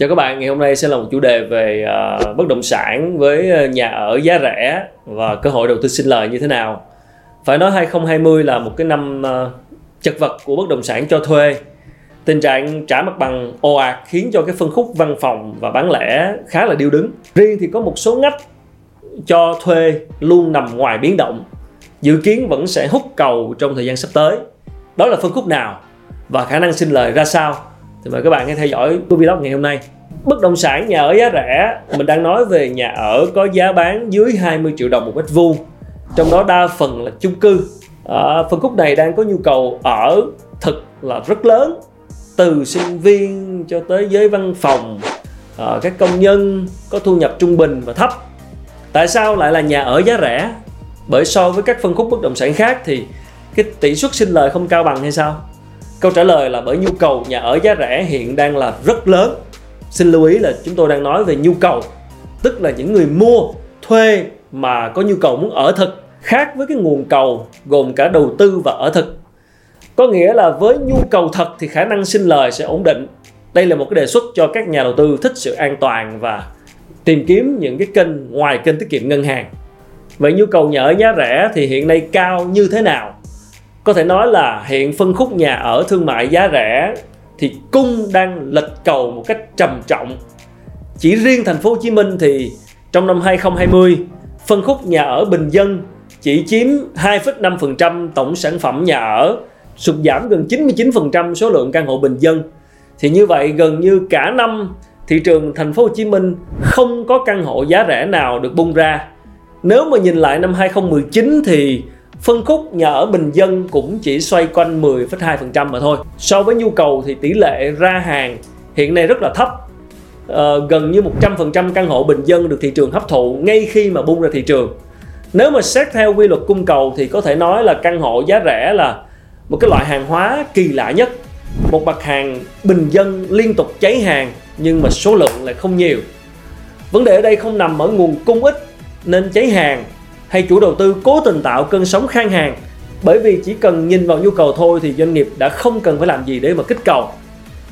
Chào các bạn, ngày hôm nay sẽ là một chủ đề về uh, bất động sản với à, nhà ở giá rẻ và cơ hội đầu tư sinh lời như thế nào. Phải nói 2020 là một cái năm uh, chật vật của bất động sản cho thuê. Tình trạng trả mặt bằng ồ ạt khiến cho cái phân khúc văn phòng và bán lẻ khá là điêu đứng. Riêng thì có một số ngách cho thuê luôn nằm ngoài biến động. Dự kiến vẫn sẽ hút cầu trong thời gian sắp tới. Đó là phân khúc nào và khả năng sinh lời ra sao? Thì mời các bạn hãy theo dõi vlog ngày hôm nay. Bất động sản nhà ở giá rẻ, mình đang nói về nhà ở có giá bán dưới 20 triệu đồng một mét vuông. Trong đó đa phần là chung cư. À, phân khúc này đang có nhu cầu ở thực là rất lớn từ sinh viên cho tới giới văn phòng à, các công nhân có thu nhập trung bình và thấp tại sao lại là nhà ở giá rẻ bởi so với các phân khúc bất động sản khác thì cái tỷ suất sinh lời không cao bằng hay sao câu trả lời là bởi nhu cầu nhà ở giá rẻ hiện đang là rất lớn. Xin lưu ý là chúng tôi đang nói về nhu cầu, tức là những người mua, thuê mà có nhu cầu muốn ở thực khác với cái nguồn cầu gồm cả đầu tư và ở thực. Có nghĩa là với nhu cầu thật thì khả năng sinh lời sẽ ổn định. Đây là một cái đề xuất cho các nhà đầu tư thích sự an toàn và tìm kiếm những cái kênh, ngoài kênh tiết kiệm ngân hàng. Vậy nhu cầu nhà ở giá rẻ thì hiện nay cao như thế nào? Có thể nói là hiện phân khúc nhà ở thương mại giá rẻ thì cung đang lệch cầu một cách trầm trọng chỉ riêng thành phố Hồ Chí Minh thì trong năm 2020 phân khúc nhà ở bình dân chỉ chiếm 2,5% tổng sản phẩm nhà ở sụt giảm gần 99% số lượng căn hộ bình dân thì như vậy gần như cả năm thị trường thành phố Hồ Chí Minh không có căn hộ giá rẻ nào được bung ra. Nếu mà nhìn lại năm 2019 thì phân khúc nhà ở bình dân cũng chỉ xoay quanh 10,2% mà thôi. So với nhu cầu thì tỷ lệ ra hàng hiện nay rất là thấp. À, gần như 100% căn hộ bình dân được thị trường hấp thụ ngay khi mà bung ra thị trường. Nếu mà xét theo quy luật cung cầu thì có thể nói là căn hộ giá rẻ là một cái loại hàng hóa kỳ lạ nhất một mặt hàng bình dân liên tục cháy hàng nhưng mà số lượng lại không nhiều vấn đề ở đây không nằm ở nguồn cung ít nên cháy hàng hay chủ đầu tư cố tình tạo cơn sóng khan hàng. Bởi vì chỉ cần nhìn vào nhu cầu thôi thì doanh nghiệp đã không cần phải làm gì để mà kích cầu.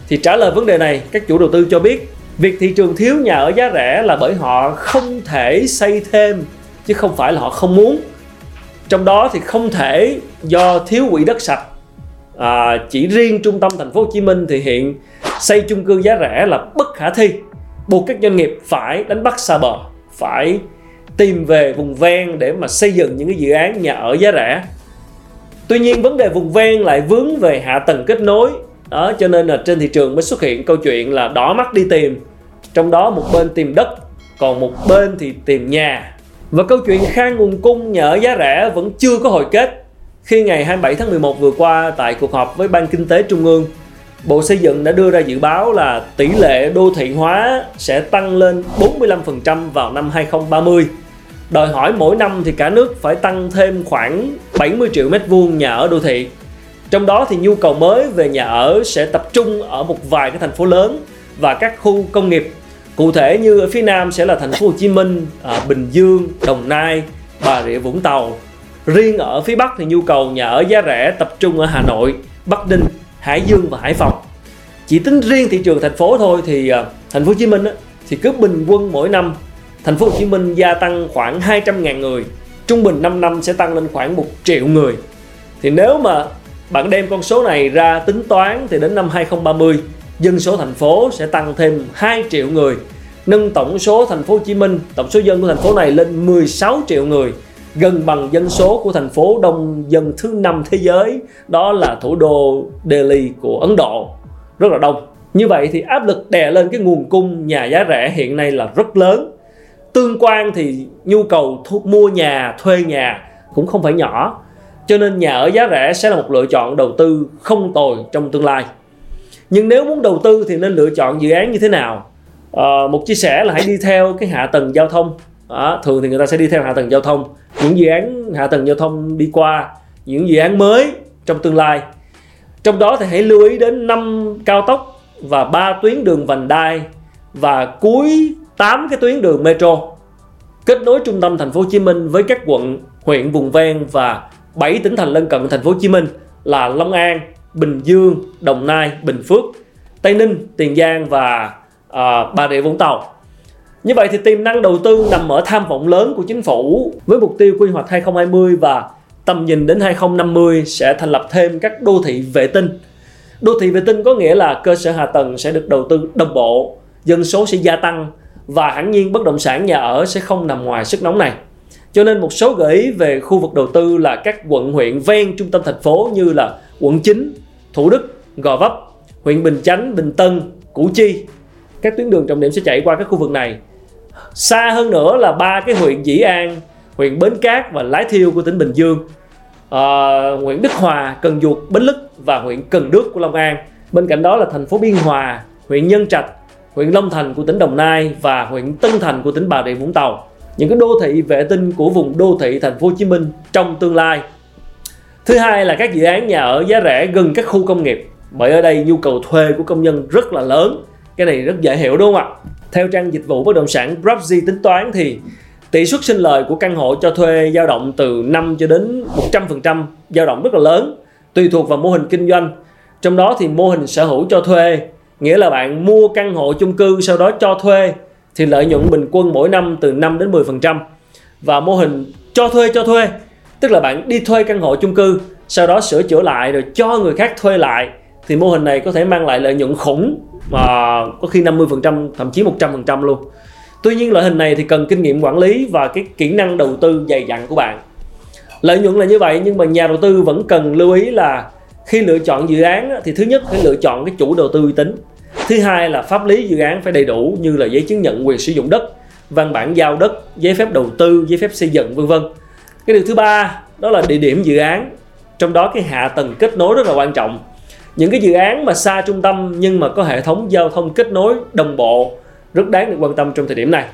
Thì trả lời vấn đề này các chủ đầu tư cho biết việc thị trường thiếu nhà ở giá rẻ là bởi họ không thể xây thêm chứ không phải là họ không muốn. Trong đó thì không thể do thiếu quỹ đất sạch. À, chỉ riêng trung tâm thành phố Hồ Chí Minh thì hiện xây chung cư giá rẻ là bất khả thi. Buộc các doanh nghiệp phải đánh bắt xa bờ phải tìm về vùng ven để mà xây dựng những cái dự án nhà ở giá rẻ. Tuy nhiên vấn đề vùng ven lại vướng về hạ tầng kết nối. Đó cho nên là trên thị trường mới xuất hiện câu chuyện là đỏ mắt đi tìm. Trong đó một bên tìm đất còn một bên thì tìm nhà. Và câu chuyện khan nguồn cung nhà ở giá rẻ vẫn chưa có hồi kết. Khi ngày 27 tháng 11 vừa qua tại cuộc họp với Ban Kinh tế Trung ương, Bộ Xây dựng đã đưa ra dự báo là tỷ lệ đô thị hóa sẽ tăng lên 45% vào năm 2030. Đòi hỏi mỗi năm thì cả nước phải tăng thêm khoảng 70 triệu mét vuông nhà ở đô thị. Trong đó thì nhu cầu mới về nhà ở sẽ tập trung ở một vài cái thành phố lớn và các khu công nghiệp. Cụ thể như ở phía Nam sẽ là thành phố Hồ Chí Minh, à, Bình Dương, Đồng Nai, Bà Rịa Vũng Tàu, Riêng ở phía Bắc thì nhu cầu nhà ở giá rẻ tập trung ở Hà Nội, Bắc Ninh, Hải Dương và Hải Phòng. Chỉ tính riêng thị trường thành phố thôi thì à, thành phố Hồ Chí Minh á, thì cứ bình quân mỗi năm thành phố Hồ Chí Minh gia tăng khoảng 200.000 người, trung bình 5 năm sẽ tăng lên khoảng 1 triệu người. Thì nếu mà bạn đem con số này ra tính toán thì đến năm 2030 dân số thành phố sẽ tăng thêm 2 triệu người, nâng tổng số thành phố Hồ Chí Minh, tổng số dân của thành phố này lên 16 triệu người gần bằng dân số của thành phố đông dân thứ năm thế giới đó là thủ đô Delhi của Ấn Độ rất là đông như vậy thì áp lực đè lên cái nguồn cung nhà giá rẻ hiện nay là rất lớn tương quan thì nhu cầu thu, mua nhà thuê nhà cũng không phải nhỏ. Cho nên nhà ở giá rẻ sẽ là một lựa chọn đầu tư không tồi trong tương lai. Nhưng nếu muốn đầu tư thì nên lựa chọn dự án như thế nào? À, một chia sẻ là hãy đi theo cái hạ tầng giao thông. À, thường thì người ta sẽ đi theo hạ tầng giao thông. Những dự án hạ tầng giao thông đi qua những dự án mới trong tương lai. Trong đó thì hãy lưu ý đến năm cao tốc và ba tuyến đường vành đai và cuối 8 cái tuyến đường metro kết nối trung tâm thành phố Hồ Chí Minh với các quận, huyện vùng ven và 7 tỉnh thành lân cận thành phố Hồ Chí Minh là Long An, Bình Dương, Đồng Nai, Bình Phước, Tây Ninh, Tiền Giang và à, Bà Rịa Vũng Tàu như vậy thì tiềm năng đầu tư nằm ở tham vọng lớn của chính phủ với mục tiêu quy hoạch 2020 và tầm nhìn đến 2050 sẽ thành lập thêm các đô thị vệ tinh. Đô thị vệ tinh có nghĩa là cơ sở hạ tầng sẽ được đầu tư đồng bộ, dân số sẽ gia tăng và hẳn nhiên bất động sản nhà ở sẽ không nằm ngoài sức nóng này. Cho nên một số gợi ý về khu vực đầu tư là các quận huyện ven trung tâm thành phố như là quận 9, Thủ Đức, Gò Vấp, huyện Bình Chánh, Bình Tân, Củ Chi. Các tuyến đường trọng điểm sẽ chạy qua các khu vực này. Xa hơn nữa là ba cái huyện Dĩ An, huyện Bến Cát và Lái Thiêu của tỉnh Bình Dương, à, huyện Đức Hòa, Cần Duộc, Bến Lức và huyện Cần Đước của Long An. Bên cạnh đó là thành phố Biên Hòa, huyện Nhân Trạch, huyện Long Thành của tỉnh Đồng Nai và huyện Tân Thành của tỉnh Bà Rịa Vũng Tàu. Những cái đô thị vệ tinh của vùng đô thị thành phố Hồ Chí Minh trong tương lai. Thứ hai là các dự án nhà ở giá rẻ gần các khu công nghiệp. Bởi ở đây nhu cầu thuê của công nhân rất là lớn. Cái này rất dễ hiểu đúng không ạ? Theo trang dịch vụ bất động sản Propzy tính toán thì tỷ suất sinh lời của căn hộ cho thuê dao động từ 5 cho đến 100%, dao động rất là lớn, tùy thuộc vào mô hình kinh doanh. Trong đó thì mô hình sở hữu cho thuê, nghĩa là bạn mua căn hộ chung cư sau đó cho thuê thì lợi nhuận bình quân mỗi năm từ 5 đến 10%. Và mô hình cho thuê cho thuê, tức là bạn đi thuê căn hộ chung cư, sau đó sửa chữa lại rồi cho người khác thuê lại thì mô hình này có thể mang lại lợi nhuận khủng mà có khi 50% thậm chí 100% luôn. Tuy nhiên loại hình này thì cần kinh nghiệm quản lý và cái kỹ năng đầu tư dày dặn của bạn. Lợi nhuận là như vậy nhưng mà nhà đầu tư vẫn cần lưu ý là khi lựa chọn dự án thì thứ nhất phải lựa chọn cái chủ đầu tư uy tín. Thứ hai là pháp lý dự án phải đầy đủ như là giấy chứng nhận quyền sử dụng đất, văn bản giao đất, giấy phép đầu tư, giấy phép xây dựng vân vân. Cái điều thứ ba đó là địa điểm dự án. Trong đó cái hạ tầng kết nối rất là quan trọng những cái dự án mà xa trung tâm nhưng mà có hệ thống giao thông kết nối đồng bộ rất đáng được quan tâm trong thời điểm này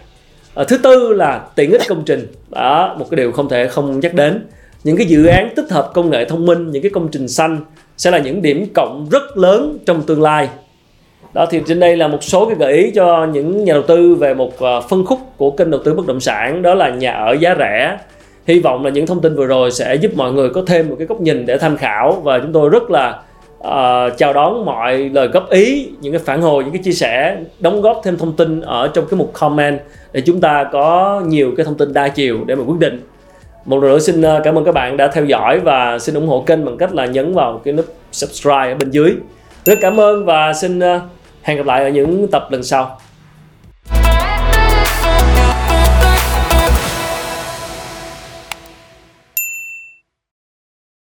à, thứ tư là tiện ích công trình đó một cái điều không thể không nhắc đến những cái dự án tích hợp công nghệ thông minh những cái công trình xanh sẽ là những điểm cộng rất lớn trong tương lai. Đó thì trên đây là một số cái gợi ý cho những nhà đầu tư về một à, phân khúc của kênh đầu tư bất động sản đó là nhà ở giá rẻ. Hy vọng là những thông tin vừa rồi sẽ giúp mọi người có thêm một cái góc nhìn để tham khảo và chúng tôi rất là uh, chào đón mọi lời góp ý những cái phản hồi những cái chia sẻ đóng góp thêm thông tin ở trong cái mục comment để chúng ta có nhiều cái thông tin đa chiều để mà quyết định một lần nữa xin ờ, cảm ơn các bạn đã theo dõi và xin ủng hộ kênh bằng cách là nhấn vào cái nút subscribe ở bên dưới. Rất cảm ơn và xin ờ, hẹn gặp lại ở những tập lần sau.